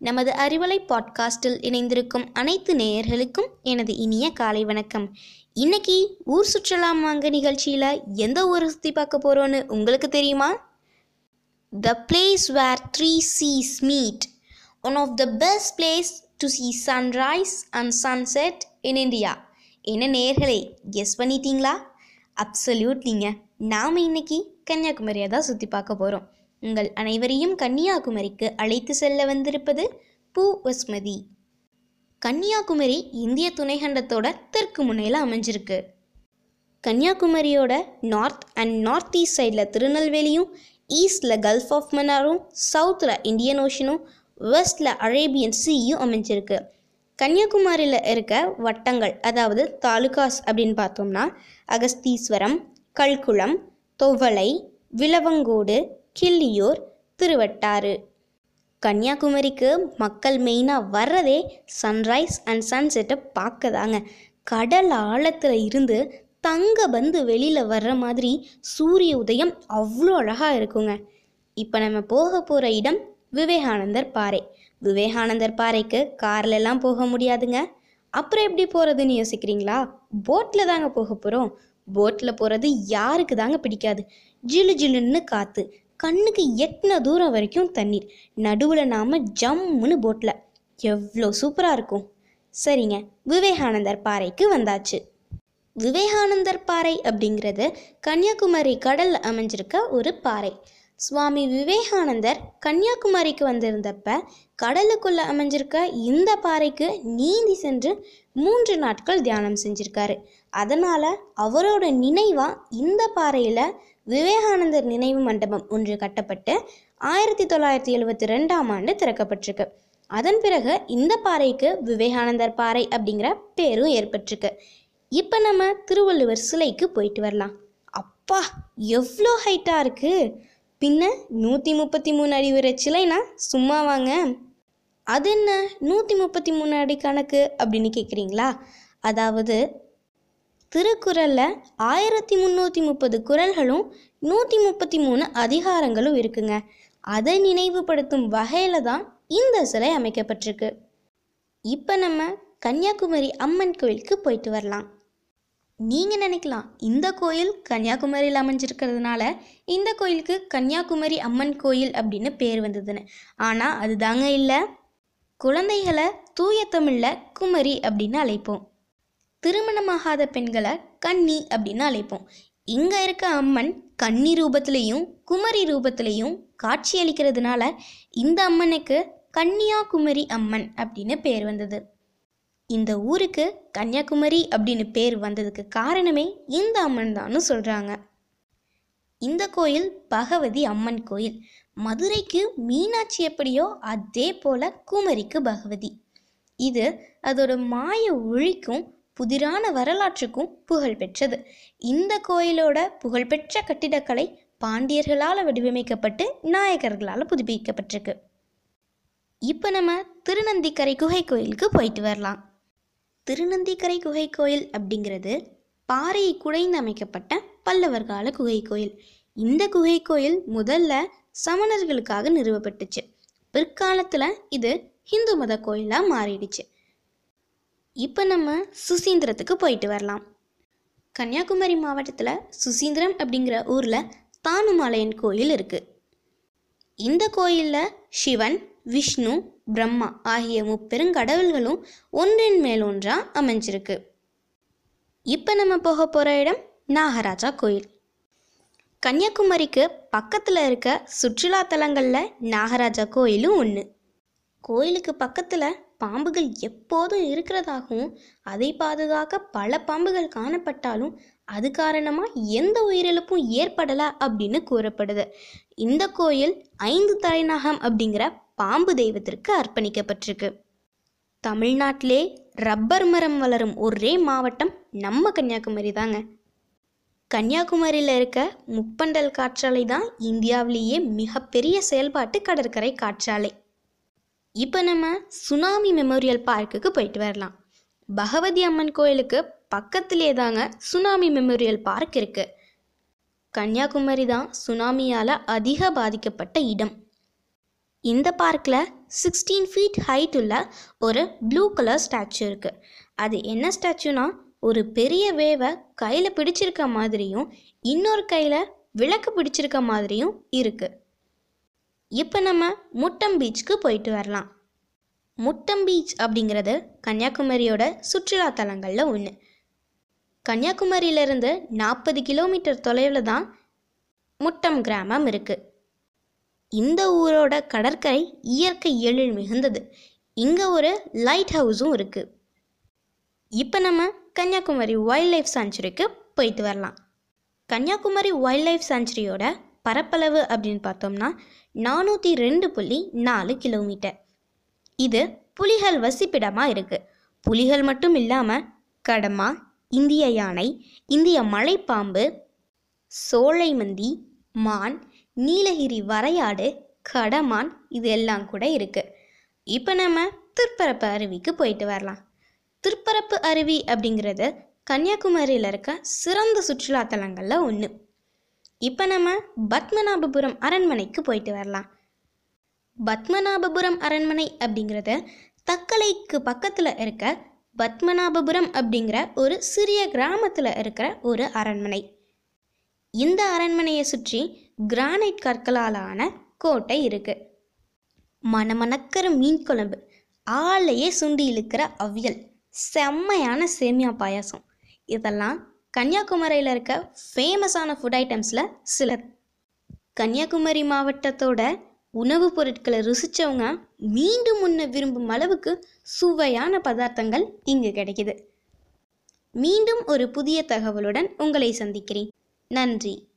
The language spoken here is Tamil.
நமது அறிவலை பாட்காஸ்டில் இணைந்திருக்கும் அனைத்து நேயர்களுக்கும் எனது இனிய காலை வணக்கம். இன்னைக்கு ஊர் சுற்றலாம் வாங்க நிகழ்ச்சியில் எந்த ஊரை சுற்றி பார்க்க போகிறோன்னு உங்களுக்கு தெரியுமா? The place where three seas meet one of the best place to see sunrise and sunset in India என்ன நேயர்களே கெஸ் பண்ணிட்டீங்களா? அப்சல்யூட்லிங்க நாம் இன்னைக்கு கன்னியாகுமரியை தான் சுற்றி பார்க்க போகிறோம் உங்கள் அனைவரையும் கன்னியாகுமரிக்கு அழைத்து செல்ல வந்திருப்பது பூ. வஸ்மதி கன்னியாகுமரி இந்திய துணைகண்டத்தோட தெற்கு முனையில் அமைஞ்சிருக்கு. கன்னியாகுமரியோட நார்த் அண்ட் நார்த் ஈஸ்ட் சைடில் திருநெல்வேலியும் ஈஸ்டில் கல்ஃப் ஆஃப் மன்னாரும் சவுத்தில் இந்தியன் ஓஷனும் வெஸ்டில் அரேபியன் சீயும் அமைஞ்சிருக்கு. கன்னியாகுமரியில் இருக்க வட்டங்கள் அதாவது தாலுகாஸ் அப்படின்னு பார்த்தோம்னா அகஸ்தீஸ்வரம் கல்குளம் தொவளை விலவங்கோடு கிள்ளியூர் திருவட்டாறு. கன்னியாகுமரிக்கு மக்கள் மெயினாக வர்றதே சன்ரைஸ் அண்ட் சன்செட்டை பார்க்க தாங்க கடல் ஆழத்தில் இருந்து தங்க பந்து வெளியில் வர்ற மாதிரி சூரிய உதயம் அவ்வளோ அழகாக இருக்குங்க. இப்போ நம்ம போக போகிற இடம் விவேகானந்தர் பாறை. விவேகானந்தர் பாறைக்கு கார்லெல்லாம் போக முடியாதுங்க. அப்புறம் எப்படி போகிறதுன்னு யோசிக்கிறீங்களா? போட்டில் தாங்க போக போகிறோம் போட்டில் போகிறது யாருக்கு தாங்க பிடிக்காது. ஜிலு ஜிலுன்னு காற்று கண்ணுக்கு எத்தனை தூரம் வரைக்கும் தண்ணீர். நடுவில் நாம் ஜம்முன்னு போட்டில். எவ்வளோ சூப்பராக இருக்கும். சரிங்க விவேகானந்தர் பாறைக்கு வந்தாச்சு. விவேகானந்தர் பாறை அப்படிங்கிறது கன்னியாகுமரி கடலில் அமைஞ்சிருக்க ஒரு பாறை. சுவாமி விவேகானந்தர் கன்னியாகுமரிக்கு வந்திருந்தப்ப கடலுக்குள்ளே அமைஞ்சிருக்க இந்த பாறைக்கு நீந்தி சென்று மூன்று நாட்கள் தியானம் செஞ்சுருக்காரு. அதனால் அவரோட நினைவாக இந்த பாறையில் விவேகானந்தர் நினைவு மண்டபம் ஒன்று கட்டப்பட்டு ஆயிரத்தி தொள்ளாயிரத்தி எழுபத்தி ரெண்டாம் ஆண்டு திறக்கப்பட்டிருக்கு. அதன் பிறகு இந்த பாறைக்கு விவேகானந்தர் பாறை அப்படிங்கிற பேரும் ஏற்பட்டிருக்கு. இப்போ நம்ம திருவள்ளுவர் சிலைக்கு போயிட்டு வரலாம். அப்பா எவ்வளோ ஹைட்டாக இருக்குது பின்ன நூற்றி முப்பத்தி மூணு அடி வர சிலைனா சும்மா வாங்க. அது என்ன நூற்றி முப்பத்தி மூணு அடி கணக்கு அப்படின்னு கேட்குறீங்களா அதாவது திருக்குறளில் ஆயிரத்தி முந்நூற்றி முப்பது குறள்களும் நூற்றி முப்பத்தி மூணு அதிகாரங்களும் இருக்குங்க. அதை நினைவுபடுத்தும் வகையில் தான் இந்த சிலை அமைக்கப்பட்டிருக்கு. இப்போ நம்ம கன்னியாகுமரி அம்மன் கோயிலுக்கு போயிட்டு வரலாம். நீங்கள் நினைக்கலாம் இந்த கோயில் கன்னியாகுமரியில் அமைஞ்சிருக்கிறதுனால இந்த கோயிலுக்கு கன்னியாகுமரி அம்மன் கோயில் அப்படின்னு பேர் வந்ததுன்னு. ஆனால் அதுதாங்க இல்லை. குழந்தைகளை தூய தமிழில் குமரி அப்படின்னு அழைப்போம். திருமணமாகாத பெண்களை கன்னி அப்படின்னு அழைப்போம். இங்கே இருக்க அம்மன் கன்னி ரூபத்திலையும் குமரி ரூபத்திலையும் காட்சியளிக்கிறதுனால இந்த அம்மனுக்கு கன்னியாகுமரி அம்மன் அப்படின்னு பேர் வந்தது. இந்த ஊருக்கு கன்னியாகுமரி அப்படின்னு பேர் வந்ததுக்கு காரணமே இந்த அம்மன் தான்னு சொல்கிறாங்க இந்த கோயில் பகவதி அம்மன் கோயில். மதுரைக்கு மீனாட்சி எப்படியோ அதே போல குமரிக்கு பகவதி. இது அதோட மாய ஒழிக்கும் புதிரான வரலாற்றுக்கும் புகழ் பெற்றது. இந்த கோயிலோட புகழ்பெற்ற கட்டிடக்கலை பாண்டியர்களால் வடிவமைக்கப்பட்டு நாயகர்களால் புதுப்பிக்கப்பட்டிருக்கு. இப்போ நம்ம திருநந்திக்கரை குகை கோயிலுக்கு போயிட்டு வரலாம். திருநந்திக்கரை குகை கோயில் அப்படிங்கிறது பாறையை குடைந்து அமைக்கப்பட்ட பல்லவர் கால குகை கோயில். இந்த குகை கோயில் முதல்ல சமணர்களுக்காக நிறுவப்பட்டுச்சு. பிற்காலத்தில் இது இந்து மத கோயிலாக மாறிடுச்சு. இப்போ நம்ம சுசீந்திரத்துக்கு போயிட்டு வரலாம். கன்னியாகுமரி மாவட்டத்தில் சுசீந்திரம் அப்படிங்கிற ஊரில் தானுமாலையன் கோயில் இருக்குது இந்த கோயிலில் சிவன் விஷ்ணு பிரம்மா ஆகிய முப்பெருங்கடவுள்களும் ஒன்றின் மேல் ஒன்றாக அமைஞ்சிருக்கு. இப்போ நம்ம போக போகிற இடம் நாகராஜா கோயில். கன்னியாகுமரிக்கு பக்கத்தில் இருக்க சுற்றுலா தலங்களில் நாகராஜா கோயிலும் ஒன்று கோயிலுக்கு பக்கத்தில் பாம்புகள் எப்போதும் இருக்கிறதாகவும் அதை பாதுகாக்க பல பாம்புகள் காணப்பட்டாலும் அது காரணமாக எந்த உயிரிழப்பும் ஏற்படலை அப்படின்னு கூறப்படுது. இந்த கோயில் ஐந்து தலைநாகம் அப்படிங்கிற பாம்பு தெய்வத்திற்கு அர்ப்பணிக்கப்பட்டிருக்கு. தமிழ்நாட்டிலே ரப்பர் மரம் வளரும் ஒரே மாவட்டம் நம்ம கன்னியாகுமரி தாங்க. கன்னியாகுமரியில் இருக்க முப்பண்டல் காற்றாலை தான் இந்தியாவிலேயே மிகப்பெரிய செயல்பாட்டு கடற்கரை காற்றாலை. இப்போ நம்ம சுனாமி மெமோரியல் பார்க்குக்கு போயிட்டு வரலாம். பகவதி அம்மன் கோயிலுக்கு பக்கத்திலே தாங்க சுனாமி மெமோரியல் பார்க் இருக்கு. கன்னியாகுமரி தான் சுனாமியால் அதிக பாதிக்கப்பட்ட இடம். இந்த பார்க்கில் சிக்ஸ்டீன் ஃபீட் ஹைட் உள்ள ஒரு ப்ளூ கலர் ஸ்டாச்சு இருக்குது அது என்ன ஸ்டாச்சுனா ஒரு பெரிய வேவை கையில் பிடிச்சிருக்க மாதிரியும் இன்னொரு கையில் விளக்கு பிடிச்சிருக்க மாதிரியும் இருக்குது இப்போ நம்ம முட்டம் பீச்சுக்கு போயிட்டு வரலாம். முட்டம் பீச் அப்படிங்கிறது கன்னியாகுமரியோட சுற்றுலா தலங்களில் ஒன்று கன்னியாகுமரியிலிருந்து நாற்பது கிலோமீட்டர் தொலைவில் தான் முட்டம் கிராமம் இருக்குது இந்த ஊரோட கடற்கரை இயற்கை எழில் மிகுந்தது. இங்கே ஒரு லைட் ஹவுஸும் இருக்குது இப்போ நம்ம கன்னியாகுமரி வைல்ட் லைஃப் சான்ச்சுரிக்கு போயிட்டு வரலாம். கன்னியாகுமரி வைல்ட் லைஃப் சாங்சுரியோட பரப்பளவு அப்படின்னு பார்த்தோம்னா நானூற்றி ரெண்டு புள்ளி நாலு கிலோமீட்டர் இது புலிகள் வசிப்பிடமாக இருக்குது புலிகள் மட்டும் இல்லாமல் கடமா இந்திய யானை இந்திய மலைப்பாம்பு சோலைமந்தி மான் நீலகிரி வரையாடு கடமான் இது எல்லாம் கூட இருக்குது இப்போ நம்ம திருப்பரப்பு அருவிக்கு போயிட்டு வரலாம். திருப்பரப்பு அருவி அப்படிங்கிறது கன்னியாகுமரியில் இருக்க சிறந்த சுற்றுலாத்தலங்களில் ஒன்று இப்போ நம்ம பத்மநாபபுரம் அரண்மனைக்கு போயிட்டு வரலாம். பத்மநாபபுரம் அரண்மனை அப்படிங்கிறது தக்கலைக்கு பக்கத்தில் இருக்க பத்மநாபபுரம் அப்படிங்கிற ஒரு சிறிய கிராமத்தில் இருக்கிற ஒரு அரண்மனை. இந்த அரண்மனையை சுற்றி கிரானைட் கற்களால் ஆன கோட்டை இருக்கு. மணமணக்கிற மீன் குழம்பு ஆளையே சுண்டி இழுக்கிற அவியல் செம்மையான சேமியா பாயாசம். இதெல்லாம் கன்னியாகுமரியில் இருக்க ஃபேமஸான ஃபுட் ஐட்டம்ஸில் சில கன்னியாகுமரி மாவட்டத்தோட உணவுப் பொருட்களை ருசித்தவங்க மீண்டும் உண்ண விரும்பும் அளவுக்கு சுவையான பதார்த்தங்கள் இங்கு கிடைக்குது. மீண்டும் ஒரு புதிய தகவலுடன் உங்களை சந்திக்கிறேன். நன்றி.